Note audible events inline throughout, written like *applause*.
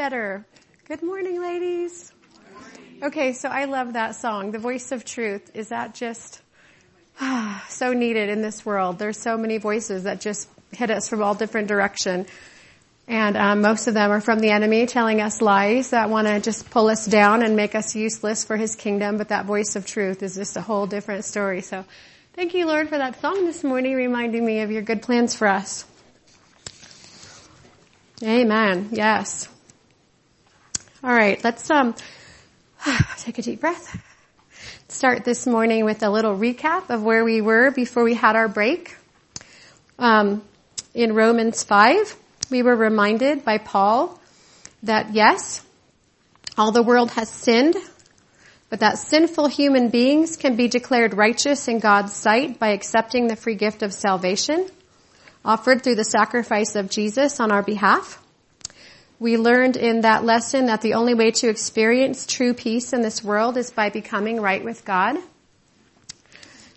better. Good morning, ladies. Okay, so I love that song, The Voice of Truth. Is that just ah, so needed in this world? There's so many voices that just hit us from all different direction. And um, most of them are from the enemy telling us lies that want to just pull us down and make us useless for his kingdom. But that voice of truth is just a whole different story. So thank you, Lord, for that song this morning, reminding me of your good plans for us. Amen. Yes. All right. Let's um, *sighs* take a deep breath. Start this morning with a little recap of where we were before we had our break. Um, in Romans 5, we were reminded by Paul that yes, all the world has sinned, but that sinful human beings can be declared righteous in God's sight by accepting the free gift of salvation offered through the sacrifice of Jesus on our behalf. We learned in that lesson that the only way to experience true peace in this world is by becoming right with God.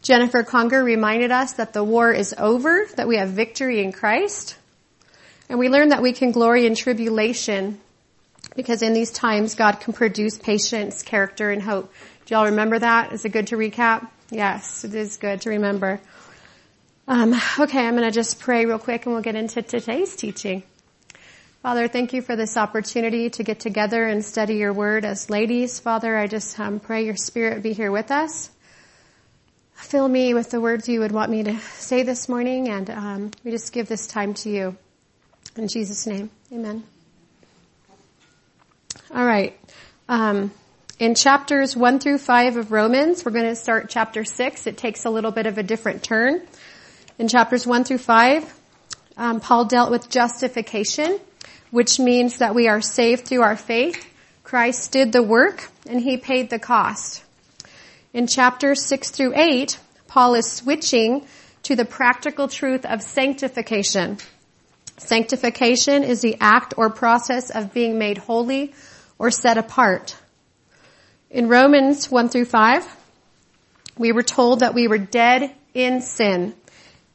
Jennifer Conger reminded us that the war is over, that we have victory in Christ. And we learned that we can glory in tribulation because in these times God can produce patience, character, and hope. Do y'all remember that? Is it good to recap? Yes, it is good to remember. Um, okay, I'm going to just pray real quick and we'll get into today's teaching. Father, thank you for this opportunity to get together and study your word as ladies. Father, I just um, pray your spirit be here with us. Fill me with the words you would want me to say this morning, and um, we just give this time to you. In Jesus' name, amen. All right. Um, in chapters 1 through 5 of Romans, we're going to start chapter 6. It takes a little bit of a different turn. In chapters 1 through 5, um, Paul dealt with justification which means that we are saved through our faith. Christ did the work and he paid the cost. In chapters 6 through 8, Paul is switching to the practical truth of sanctification. Sanctification is the act or process of being made holy or set apart. In Romans 1 through 5, we were told that we were dead in sin.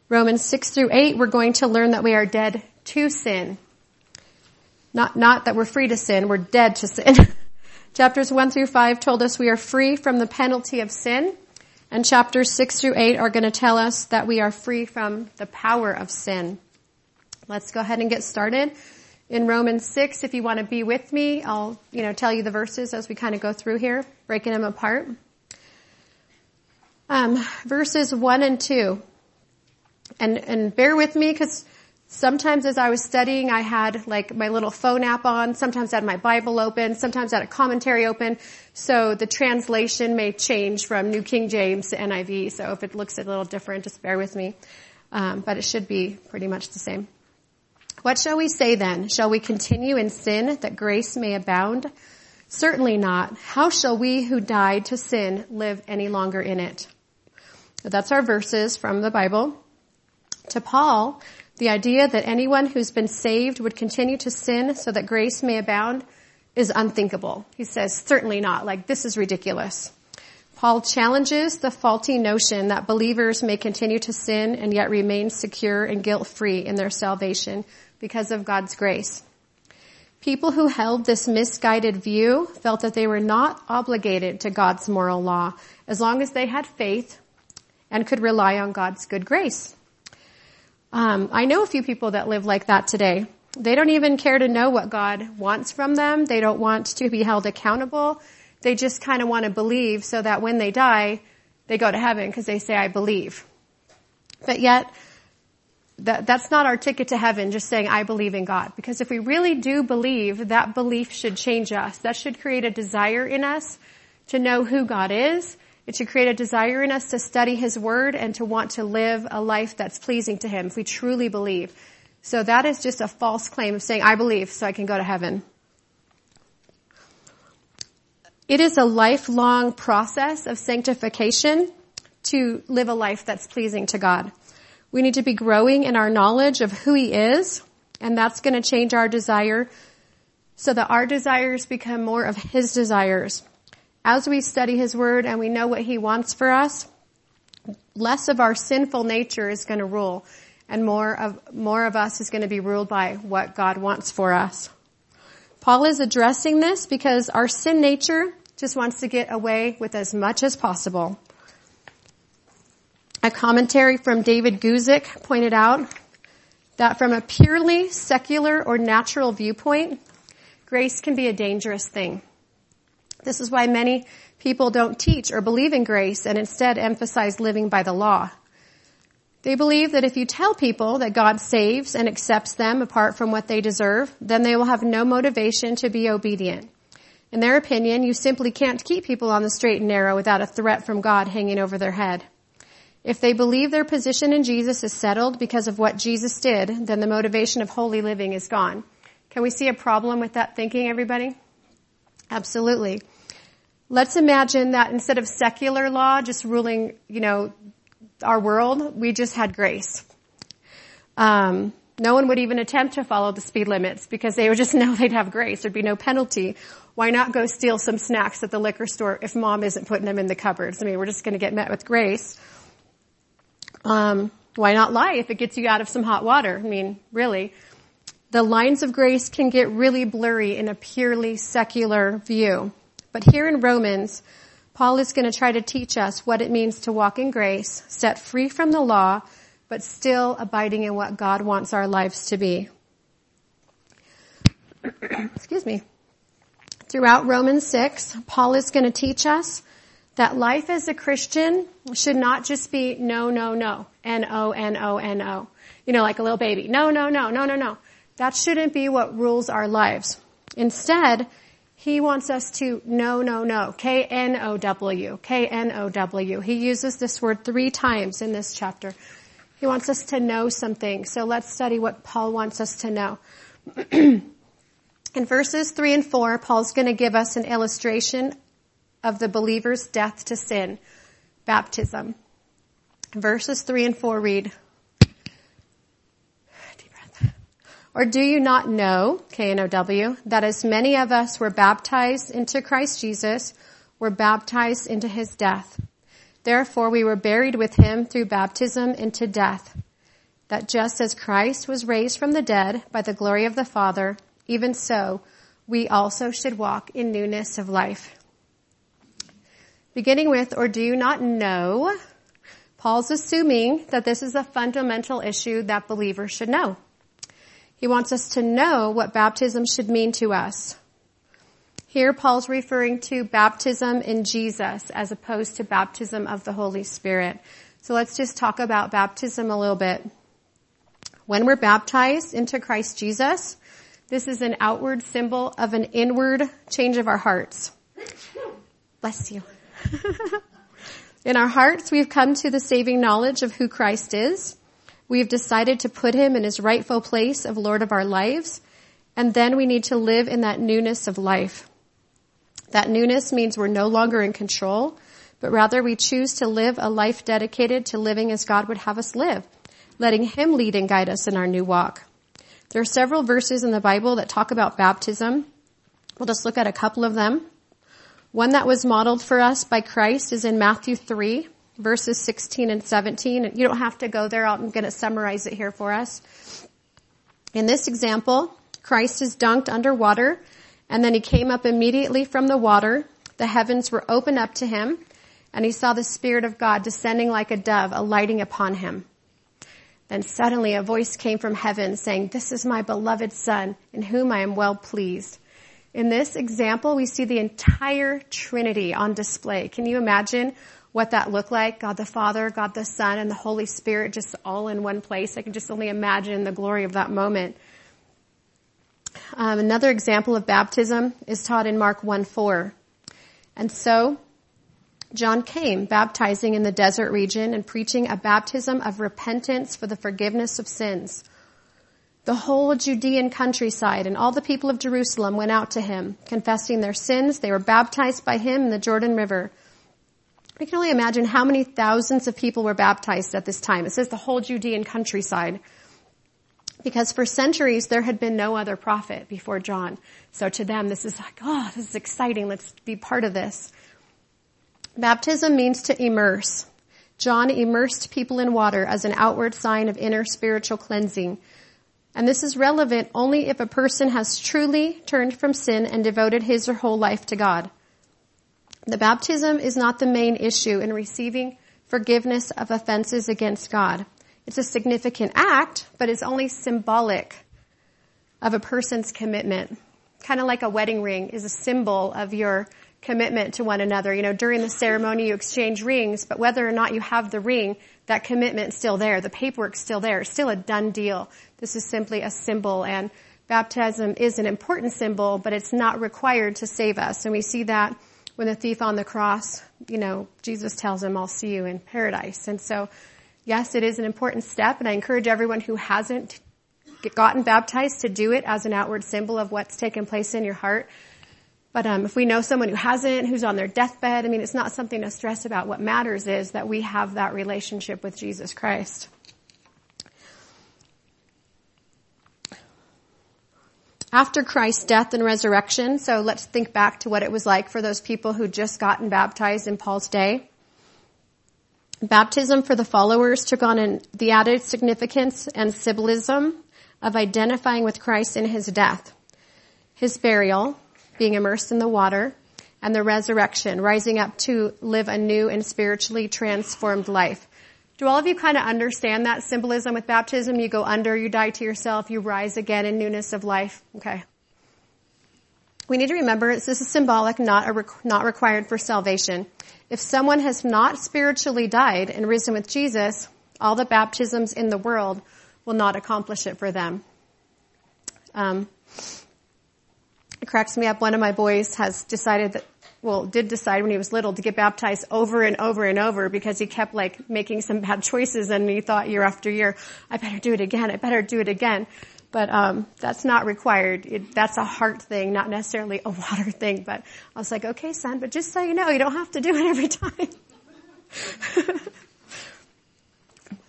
Romans 6 through 8, we're going to learn that we are dead to sin. Not, not that we're free to sin, we're dead to sin. *laughs* Chapters 1 through 5 told us we are free from the penalty of sin. And chapters 6 through 8 are going to tell us that we are free from the power of sin. Let's go ahead and get started. In Romans 6, if you want to be with me, I'll, you know, tell you the verses as we kind of go through here, breaking them apart. Um, verses 1 and 2. And, and bear with me because Sometimes as I was studying, I had like my little phone app on. Sometimes I had my Bible open. Sometimes I had a commentary open. So the translation may change from New King James to NIV. So if it looks a little different, just bear with me. Um, but it should be pretty much the same. What shall we say then? Shall we continue in sin that grace may abound? Certainly not. How shall we who died to sin live any longer in it? that's our verses from the Bible. To Paul, the idea that anyone who's been saved would continue to sin so that grace may abound is unthinkable. He says, certainly not. Like, this is ridiculous. Paul challenges the faulty notion that believers may continue to sin and yet remain secure and guilt-free in their salvation because of God's grace. People who held this misguided view felt that they were not obligated to God's moral law as long as they had faith and could rely on God's good grace. Um, I know a few people that live like that today. They don't even care to know what God wants from them. They don't want to be held accountable. They just kind of want to believe so that when they die, they go to heaven because they say, I believe. But yet, that, that's not our ticket to heaven, just saying, I believe in God. Because if we really do believe, that belief should change us. That should create a desire in us to know who God is it should create a desire in us to study His Word and to want to live a life that's pleasing to Him if we truly believe. So that is just a false claim of saying, I believe so I can go to heaven. It is a lifelong process of sanctification to live a life that's pleasing to God. We need to be growing in our knowledge of who He is, and that's going to change our desire so that our desires become more of His desires as we study His Word and we know what He wants for us, less of our sinful nature is going to rule and more of, more of us is going to be ruled by what God wants for us. Paul is addressing this because our sin nature just wants to get away with as much as possible. A commentary from David Guzik pointed out that from a purely secular or natural viewpoint, grace can be a dangerous thing. This is why many people don't teach or believe in grace and instead emphasize living by the law. They believe that if you tell people that God saves and accepts them apart from what they deserve, then they will have no motivation to be obedient. In their opinion, you simply can't keep people on the straight and narrow without a threat from God hanging over their head. If they believe their position in Jesus is settled because of what Jesus did, then the motivation of holy living is gone. Can we see a problem with that thinking, everybody? Absolutely. Let's imagine that instead of secular law just ruling, you know, our world, we just had grace. Um, no one would even attempt to follow the speed limits because they would just *laughs* know they'd have grace. There'd be no penalty. Why not go steal some snacks at the liquor store if mom isn't putting them in the cupboards? I mean, we're just going to get met with grace. Um, why not lie if it gets you out of some hot water? I mean, really. The lines of grace can get really blurry in a purely secular view. But here in Romans, Paul is going to try to teach us what it means to walk in grace, set free from the law, but still abiding in what God wants our lives to be. *clears throat* Excuse me. Throughout Romans 6, Paul is going to teach us that life as a Christian should not just be no, no, no. N-O-N-O-N-O. You know, like a little baby. No, no, no, no, no, no. That shouldn't be what rules our lives. Instead, he wants us to know, know, know. K-N-O-W. K-N-O-W. He uses this word three times in this chapter. He wants us to know something. So let's study what Paul wants us to know. *clears throat* in verses three and four, Paul's going to give us an illustration of the believer's death to sin, baptism. Verses three and four read, Or do you not know, K-N-O-W, that as many of us were baptized into Christ Jesus, were baptized into his death? Therefore we were buried with him through baptism into death, that just as Christ was raised from the dead by the glory of the Father, even so we also should walk in newness of life. Beginning with, or do you not know, Paul's assuming that this is a fundamental issue that believers should know. He wants us to know what baptism should mean to us. Here Paul's referring to baptism in Jesus as opposed to baptism of the Holy Spirit. So let's just talk about baptism a little bit. When we're baptized into Christ Jesus, this is an outward symbol of an inward change of our hearts. Bless you. *laughs* in our hearts, we've come to the saving knowledge of who Christ is. We've decided to put him in his rightful place of Lord of our lives. And then we need to live in that newness of life. That newness means we're no longer in control, but rather we choose to live a life dedicated to living as God would have us live, letting him lead and guide us in our new walk. There are several verses in the Bible that talk about baptism. We'll just look at a couple of them. One that was modeled for us by Christ is in Matthew 3 verses 16 and 17. and You don't have to go there. I'm going to summarize it here for us. In this example, Christ is dunked underwater and then he came up immediately from the water. The heavens were opened up to him and he saw the Spirit of God descending like a dove, alighting upon him. Then suddenly a voice came from heaven saying, this is my beloved son in whom I am well pleased. In this example, we see the entire Trinity on display. Can you imagine what that looked like. God the Father, God the Son, and the Holy Spirit just all in one place. I can just only imagine the glory of that moment. Um, another example of baptism is taught in Mark 1 4. And so, John came baptizing in the desert region and preaching a baptism of repentance for the forgiveness of sins. The whole Judean countryside and all the people of Jerusalem went out to him, confessing their sins. They were baptized by him in the Jordan River. We can only imagine how many thousands of people were baptized at this time. It says the whole Judean countryside. Because for centuries there had been no other prophet before John. So to them this is like, oh, this is exciting. Let's be part of this. Baptism means to immerse. John immersed people in water as an outward sign of inner spiritual cleansing. And this is relevant only if a person has truly turned from sin and devoted his or whole life to God. The baptism is not the main issue in receiving forgiveness of offenses against God. It's a significant act, but it's only symbolic of a person's commitment. Kind of like a wedding ring is a symbol of your commitment to one another. You know, during the ceremony you exchange rings, but whether or not you have the ring, that commitment's still there. The paperwork's still there. It's still a done deal. This is simply a symbol and baptism is an important symbol, but it's not required to save us. And we see that when the thief on the cross, you know, Jesus tells him, I'll see you in paradise. And so, yes, it is an important step, and I encourage everyone who hasn't gotten baptized to do it as an outward symbol of what's taken place in your heart. But um, if we know someone who hasn't, who's on their deathbed, I mean, it's not something to stress about. What matters is that we have that relationship with Jesus Christ. After Christ's death and resurrection, so let's think back to what it was like for those people who just gotten baptized in Paul's day. Baptism for the followers took on an, the added significance and symbolism of identifying with Christ in his death, his burial, being immersed in the water, and the resurrection, rising up to live a new and spiritually transformed life. Do all of you kind of understand that symbolism with baptism? You go under, you die to yourself, you rise again in newness of life. Okay. We need to remember this is symbolic, not, a, not required for salvation. If someone has not spiritually died and risen with Jesus, all the baptisms in the world will not accomplish it for them. Um, cracks me up. One of my boys has decided that well, did decide when he was little to get baptized over and over and over because he kept like making some bad choices and he thought year after year, I better do it again, I better do it again. But um, that's not required. It, that's a heart thing, not necessarily a *laughs* water thing. But I was like, okay, son, but just so you know, you don't have to do it every time.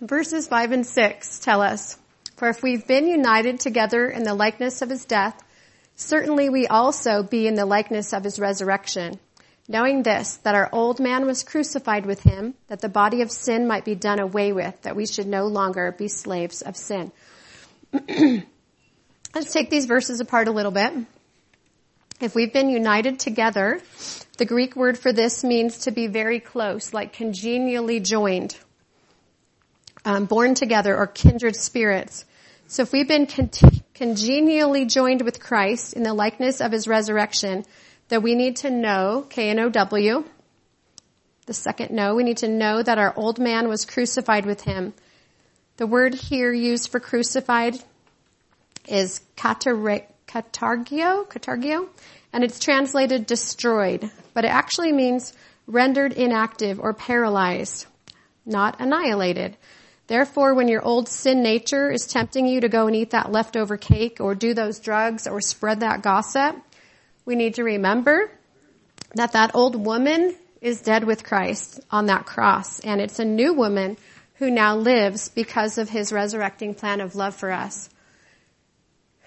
*laughs* Verses 5 and 6 tell us, For if we've been united together in the likeness of his death, Certainly we also be in the likeness of his resurrection, knowing this, that our old man was crucified with him, that the body of sin might be done away with, that we should no longer be slaves of sin. *clears throat* Let's take these verses apart a little bit. If we've been united together, the Greek word for this means to be very close, like congenially joined, um, born together, or kindred spirits. So if we've been con- congenially joined with Christ in the likeness of his resurrection, that we need to know, K-N-O-W, the second no, we need to know that our old man was crucified with him. The word here used for crucified is katargeo, katargeo, and it's translated destroyed, but it actually means rendered inactive or paralyzed, not annihilated. Therefore, when your old sin nature is tempting you to go and eat that leftover cake or do those drugs or spread that gossip, we need to remember that that old woman is dead with Christ on that cross and it's a new woman who now lives because of his resurrecting plan of love for us.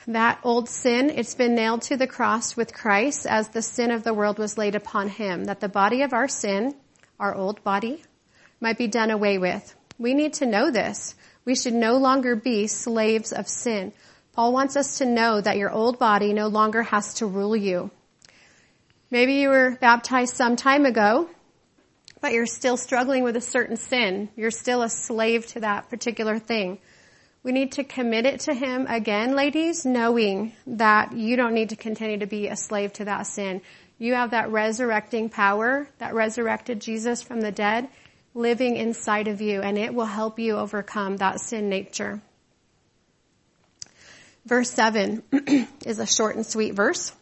That old sin, it's been nailed to the cross with Christ as the sin of the world was laid upon him, that the body of our sin, our old body, might be done away with. We need to know this. We should no longer be slaves of sin. Paul wants us to know that your old body no longer has to rule you. Maybe you were baptized some time ago, but you're still struggling with a certain sin. You're still a slave to that particular thing. We need to commit it to Him again, ladies, knowing that you don't need to continue to be a slave to that sin. You have that resurrecting power that resurrected Jesus from the dead living inside of you and it will help you overcome that sin nature. Verse 7 *clears throat* is a short and sweet verse.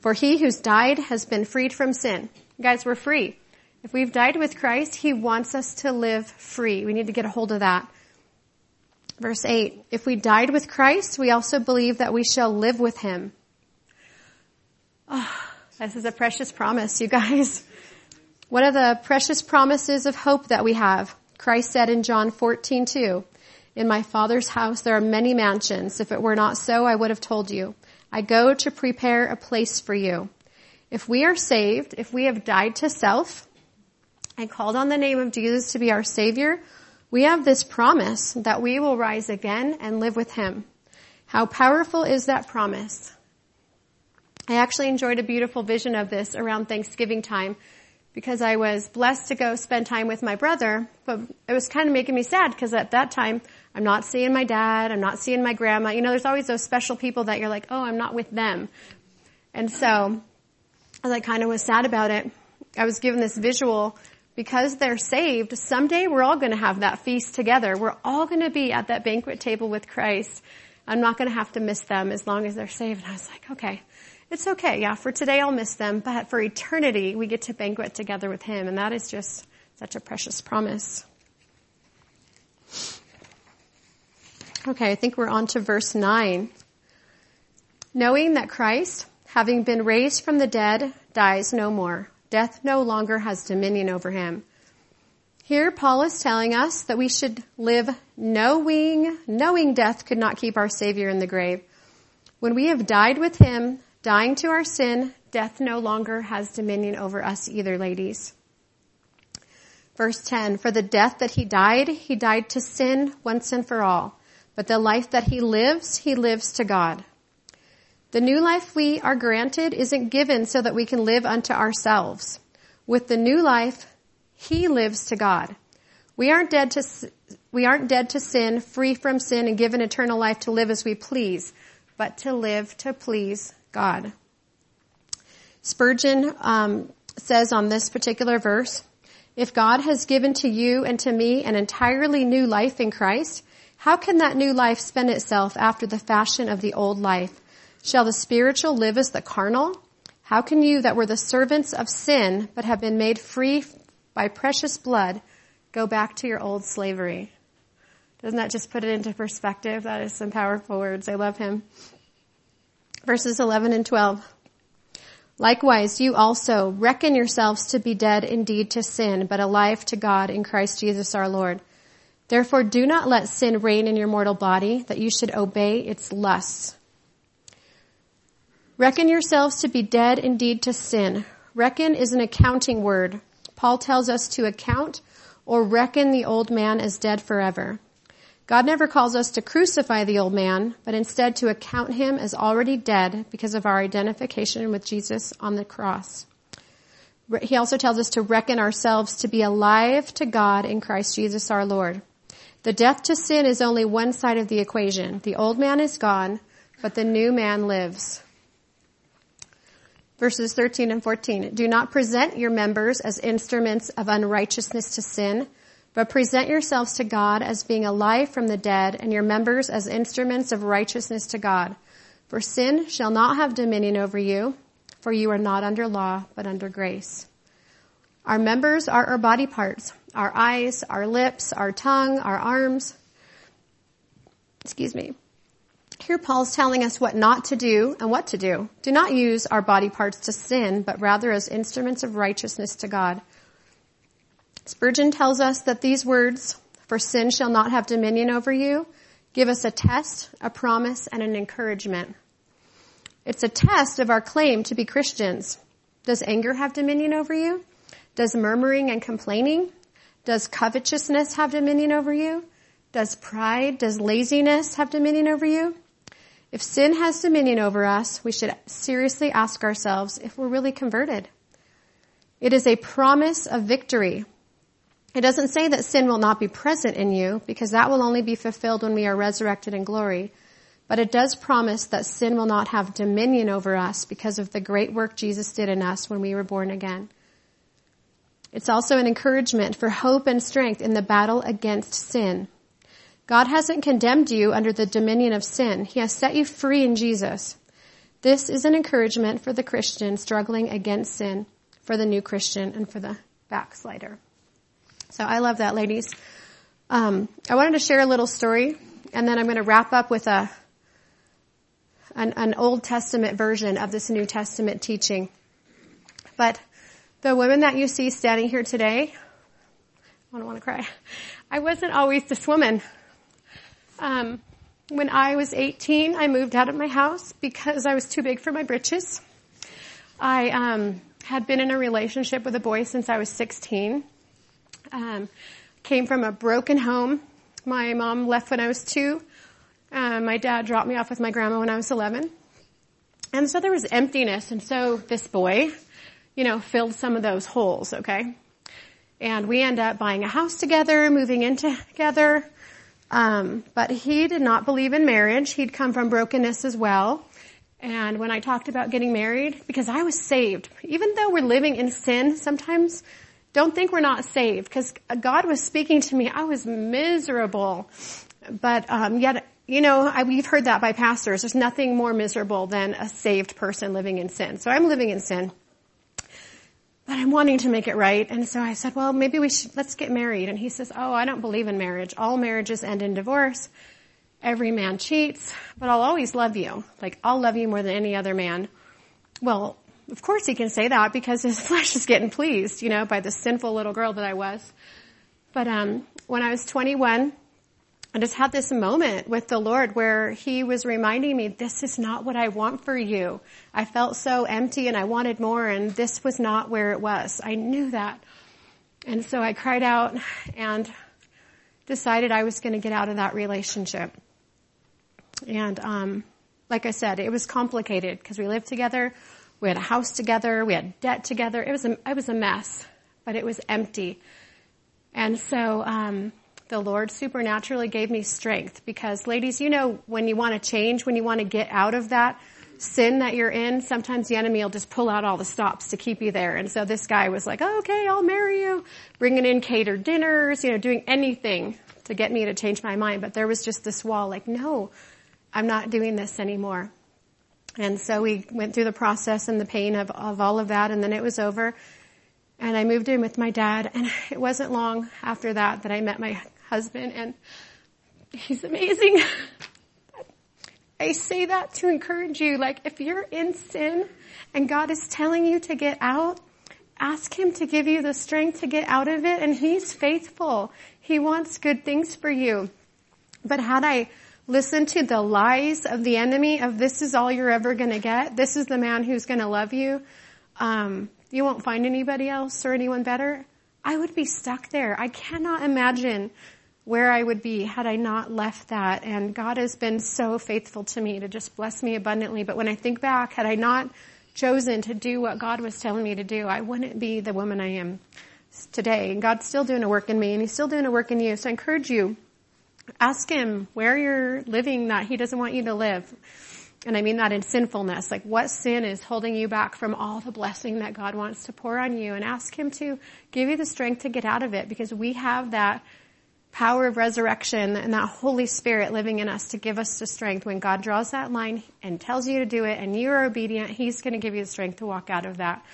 For he who's died has been freed from sin. Guys, we're free. If we've died with Christ, he wants us to live free. We need to get a hold of that. Verse 8, if we died with Christ, we also believe that we shall live with him. Oh, this is a precious promise, you guys. One of the precious promises of hope that we have, Christ said in John 14, 2, in my father's house there are many mansions. If it were not so, I would have told you. I go to prepare a place for you. If we are saved, if we have died to self and called on the name of Jesus to be our savior, we have this promise that we will rise again and live with him. How powerful is that promise? I actually enjoyed a beautiful vision of this around Thanksgiving time because I was blessed to go spend time with my brother, but it was kind of making me sad because at that time I'm not seeing my dad, I'm not seeing my grandma. You know, there's always those special people that you're like, oh, I'm not with them. And so as I kind of was sad about it. I was given this visual because they're saved. Someday we're all going to have that feast together. We're all going to be at that banquet table with Christ. I'm not going to have to miss them as long as they're saved. And I was like, okay, it's okay. Yeah, for today I'll miss them, but for eternity we get to banquet together with Him. And that is just such a precious promise. Okay, I think we're on to verse 9. Knowing that Christ, having been raised from the dead, dies no more. Death no longer has dominion over him. Here Paul is telling us that we should live knowing, knowing death could not keep our Savior in the grave. When we have died with him, dying to our sin, death no longer has dominion over us either, ladies. Verse 10, for the death that he died, he died to sin once and for all. But the life that he lives, he lives to God. The new life we are granted isn't given so that we can live unto ourselves. With the new life, He lives to God. We aren't dead to, we aren't dead to sin, free from sin and given eternal life to live as we please, but to live to please God. Spurgeon um, says on this particular verse, if God has given to you and to me an entirely new life in Christ, how can that new life spend itself after the fashion of the old life? Shall the spiritual live as the carnal? How can you that were the servants of sin, but have been made free by precious blood, go back to your old slavery? Doesn't that just put it into perspective? That is some powerful words. I love him. Verses 11 and 12. Likewise, you also reckon yourselves to be dead indeed to sin, but alive to God in Christ Jesus our Lord. Therefore do not let sin reign in your mortal body, that you should obey its lusts. Reckon yourselves to be dead indeed to sin. Reckon is an accounting word. Paul tells us to account or reckon the old man as dead forever. God never calls us to crucify the old man, but instead to account him as already dead because of our identification with Jesus on the cross. He also tells us to reckon ourselves to be alive to God in Christ Jesus our Lord. The death to sin is only one side of the equation. The old man is gone, but the new man lives verses 13 and 14. Do not present your members as instruments of unrighteousness to sin, but present yourselves to God as being alive from the dead and your members as instruments of righteousness to God. For sin shall not have dominion over you, for you are not under law, but under grace. Our members are our body parts, our eyes, our lips, our tongue, our arms. Excuse me. Here Paul's telling us what not to do and what to do. Do not use our body parts to sin, but rather as instruments of righteousness to God. Spurgeon tells us that these words, for sin shall not have dominion over you, give us a test, a promise, and an encouragement. It's a test of our claim to be Christians. Does anger have dominion over you? Does murmuring and complaining? Does covetousness have dominion over you? Does pride, does laziness have dominion over you? If sin has dominion over us, we should seriously ask ourselves if we're really converted. It is a promise of victory. It doesn't say that sin will not be present in you because that will only be fulfilled when we are resurrected in glory. But it does promise that sin will not have dominion over us because of the great work Jesus did in us when we were born again. It's also an encouragement for hope and strength in the battle against sin. God hasn't condemned you under the dominion of sin. He has set you free in Jesus. This is an encouragement for the Christian struggling against sin, for the new Christian, and for the backslider. So I love that, ladies. Um, I wanted to share a little story, and then I'm going to wrap up with a an, an Old Testament version of this New Testament teaching. But the women that you see standing here today, I don't want to cry. I wasn't always this woman. Um, when I was 18, I moved out of my house because I was too big for my britches. I um, had been in a relationship with a boy since I was 16. Um, came from a broken home. My mom left when I was two, Um, my dad dropped me off with my grandma when I was 11. And so there was emptiness. And so this boy, you know, filled some of those holes, okay? And we end up buying a house together, moving in together. Um, but he did not believe in marriage. He'd come from brokenness as well. And when I talked about getting married, because I was saved, even though we're living in sin, sometimes don't think we're not saved, because God was speaking to me. I was miserable, but um, yet, you know, I, we've heard that by pastors. There's nothing more miserable than a saved person living in sin. So I'm living in sin, but I'm wanting to make it right. And so I said, well, maybe we should let's get married. And he says, oh, I don't believe in marriage. All marriages end in divorce every man cheats, but I'll always love you. Like, I'll love you more than any other man. Well, of course he can say that because his *laughs* flesh is getting pleased, you know, by the sinful little girl that I was. But, um, when I was 21, I just had this moment with the Lord where he was reminding me, this is not what I want for you. I felt so empty and I wanted more and this was not where it was. I knew that. And so I cried out and decided I was going to get out of that relationship. And um, like I said, it was complicated because we lived together, we had a house together, we had debt together. It was a, it was a mess, but it was empty. And so um, the Lord supernaturally gave me strength because, ladies, you know when you want to change, when you want to get out of that sin that you're in, sometimes the enemy will just pull out all the stops to keep you there. And so this guy was like, oh, "Okay, I'll marry you," bringing in catered dinners, you know, doing anything to get me to change my mind. But there was just this wall, like, no, I'm not doing this anymore. And so we went through the process and the pain of, of all of that and then it was over. And I moved in with my dad and it wasn't long after that that I met my husband and he's amazing. *laughs* I say that to encourage you. Like if you're in sin and God is telling you to get out, ask Him to give you the strength to get out of it and He's faithful. He wants good things for you. But had I listen to the lies of the enemy of this is all you're ever going to get. This is the man who's going to love you. Um, you won't find anybody else or anyone better. I would be stuck there. I cannot imagine where I would be had I not left that. And God has been so faithful to me to just bless me abundantly. But when I think back, had I not chosen to do what God was telling me to do, I wouldn't be the woman I am today. And God's still doing a work in me and He's still doing a work in you. So I encourage you Ask him where you're living that he doesn't want you to live. And I mean that in sinfulness. Like what sin is holding you back from all the blessing that God wants to pour on you and ask him to give you the strength to get out of it because we have that power of resurrection and that Holy Spirit living in us to give us the strength. When God draws that line and tells you to do it and you are obedient, He's going to give you the strength to walk out of that.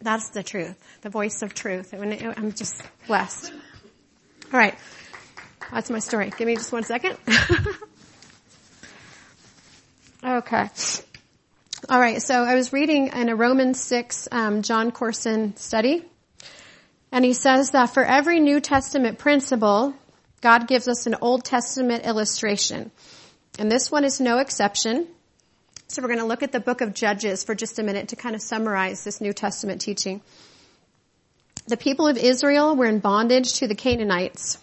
That's the truth, the voice of truth. I'm just blessed. All right. That's my story. Give me just one second. *laughs* okay. All right. So I was reading in a Romans 6 um, Jon Courson study, and he says that for every New Testament principle, God gives us an Old Testament illustration. And this one is no exception. So we're going to look at the book of Judges for just a minute to kind of summarize this New Testament teaching. The people of Israel were in bondage to the Canaanites.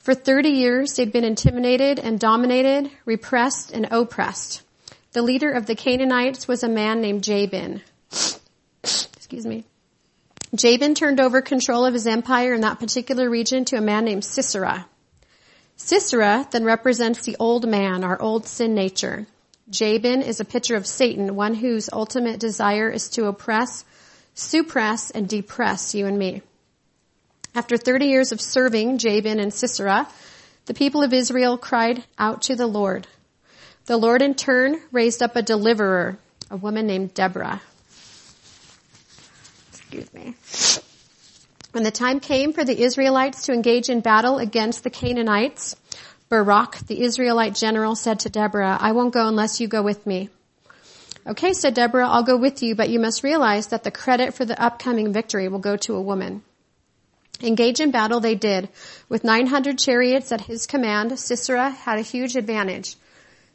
For 30 years, they'd been intimidated and dominated, repressed and oppressed. The leader of the Canaanites was a man named Jabin. Excuse me. Jabin turned over control of his empire in that particular region to a man named Sisera. Sisera then represents the old man, our old sin nature. Jabin is a picture of Satan, one whose ultimate desire is to oppress, suppress, and depress you and me. After 30 years of serving Jabin and Sisera, the people of Israel cried out to the Lord. The Lord in turn raised up a deliverer, a woman named Deborah. Excuse me. When the time came for the Israelites to engage in battle against the Canaanites, Barak, the Israelite general, said to Deborah, I won't go unless you go with me. Okay, said Deborah, I'll go with you, but you must realize that the credit for the upcoming victory will go to a woman. Engage in battle they did. With 900 chariots at his command, Sisera had a huge advantage.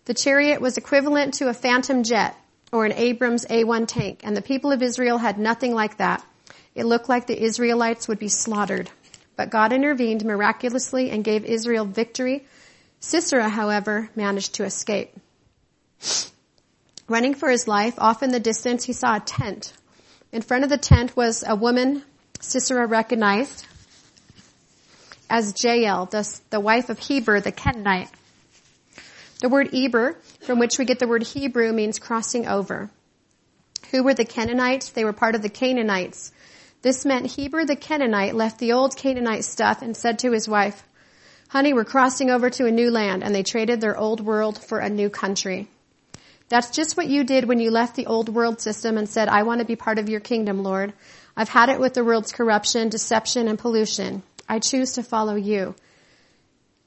The chariot was equivalent to a phantom jet or an Abrams A1 tank, and the people of Israel had nothing like that. It looked like the Israelites would be slaughtered. But God intervened miraculously and gave Israel victory Sisera, however, managed to escape. Running for his life, off in the distance, he saw a tent. In front of the tent was a woman Sisera recognized as Jael, the, the wife of Heber, the Kenite. The word Eber, from which we get the word Hebrew, means crossing over. Who were the Kenites? They were part of the Canaanites. This meant Heber the Kenite left the old Canaanite stuff and said to his wife, Honey, we're crossing over to a new land, and they traded their old world for a new country. That's just what you did when you left the old world system and said, I want to be part of your kingdom, Lord. I've had it with the world's corruption, deception, and pollution. I choose to follow you.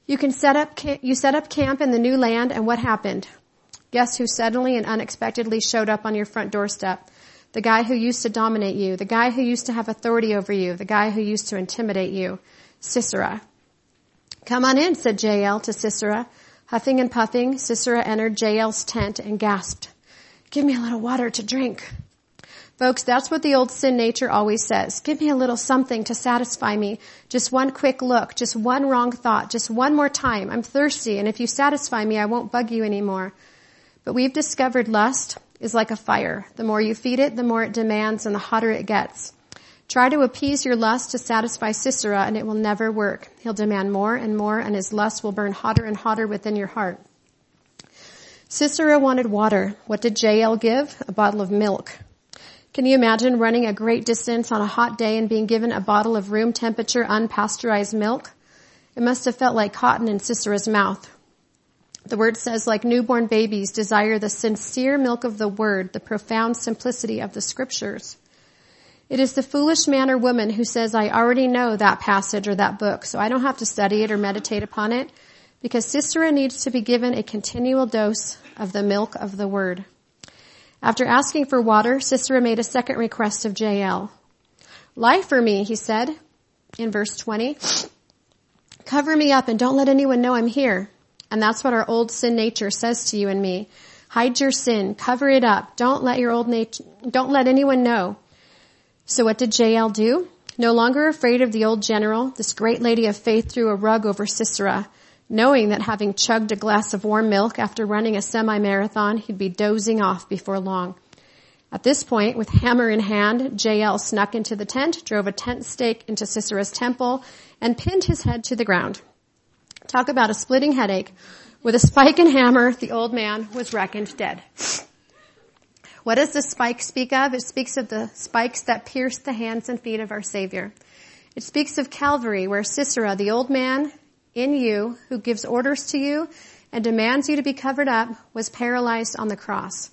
You can set up, you set up camp in the new land and what happened? Guess who suddenly and unexpectedly showed up on your front doorstep? The guy who used to dominate you, the guy who used to have authority over you, the guy who used to intimidate you, Sisera. Come on in, said Jael to Sisera. Huffing and puffing, Sisera entered Jael's tent and gasped, give me a little water to drink. Folks, that's what the old sin nature always says. Give me a little something to satisfy me. Just one quick look, just one wrong thought, just one more time. I'm thirsty, and if you satisfy me, I won't bug you anymore. But we've discovered lust is like a fire. The more you feed it, the more it demands and the hotter it gets. Try to appease your lust to satisfy Sisera and it will never work. He'll demand more and more and his lust will burn hotter and hotter within your heart. Sisera wanted water. What did Jael give? A bottle of milk. Can you imagine running a great distance on a hot day and being given a bottle of room temperature unpasteurized milk? It must have felt like cotton in Sisera's mouth. The word says, like newborn babies desire the sincere milk of the word, the profound simplicity of the scriptures. It is the foolish man or woman who says, I already know that passage or that book, so I don't have to study it or meditate upon it, because Sisera needs to be given a continual dose of the milk of the word. After asking for water, Sisera made a second request of Jael. Lie for me, he said, in verse 20. Cover me up and don't let anyone know I'm here. And that's what our old sin nature says to you and me. Hide your sin, cover it up, don't let your old nature, don't let anyone know. So what did Jael do? No longer afraid of the old general, this great lady of faith threw a rug over Sisera knowing that having chugged a glass of warm milk after running a semi-marathon, he'd be dozing off before long. At this point, with hammer in hand, Jael snuck into the tent, drove a tent stake into Sisera's temple, and pinned his head to the ground. Talk about a splitting headache. With a spike and hammer, the old man was reckoned dead. What does the spike speak of? It speaks of the spikes that pierced the hands and feet of our Savior. It speaks of Calvary, where Sisera, the old man, in you who gives orders to you and demands you to be covered up was paralyzed on the cross.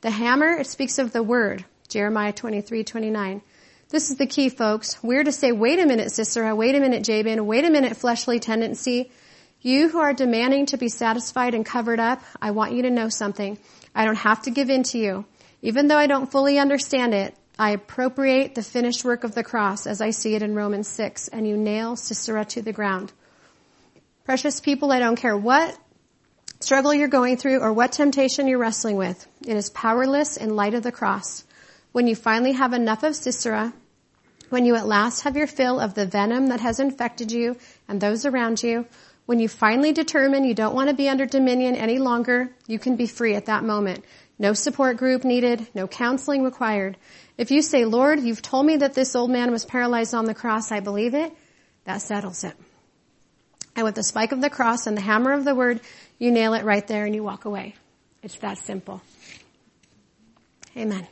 The hammer, it speaks of the word, Jeremiah 23, 29. This is the key, folks. We're to say, wait a minute, Sisera, wait a minute, Jabin, wait a minute, fleshly tendency. You who are demanding to be satisfied and covered up, I want you to know something. I don't have to give in to you. Even though I don't fully understand it, I appropriate the finished work of the cross as I see it in Romans 6, and you nail Sisera to the ground. Precious people, I don't care what struggle you're going through or what temptation you're wrestling with. It is powerless in light of the cross. When you finally have enough of Sisera, when you at last have your fill of the venom that has infected you and those around you, when you finally determine you don't want to be under dominion any longer, you can be free at that moment. No support group needed, no counseling required. If you say, Lord, you've told me that this old man was paralyzed on the cross, I believe it, that settles it. And with the spike of the cross and the hammer of the word, you nail it right there and you walk away. It's that simple. Amen.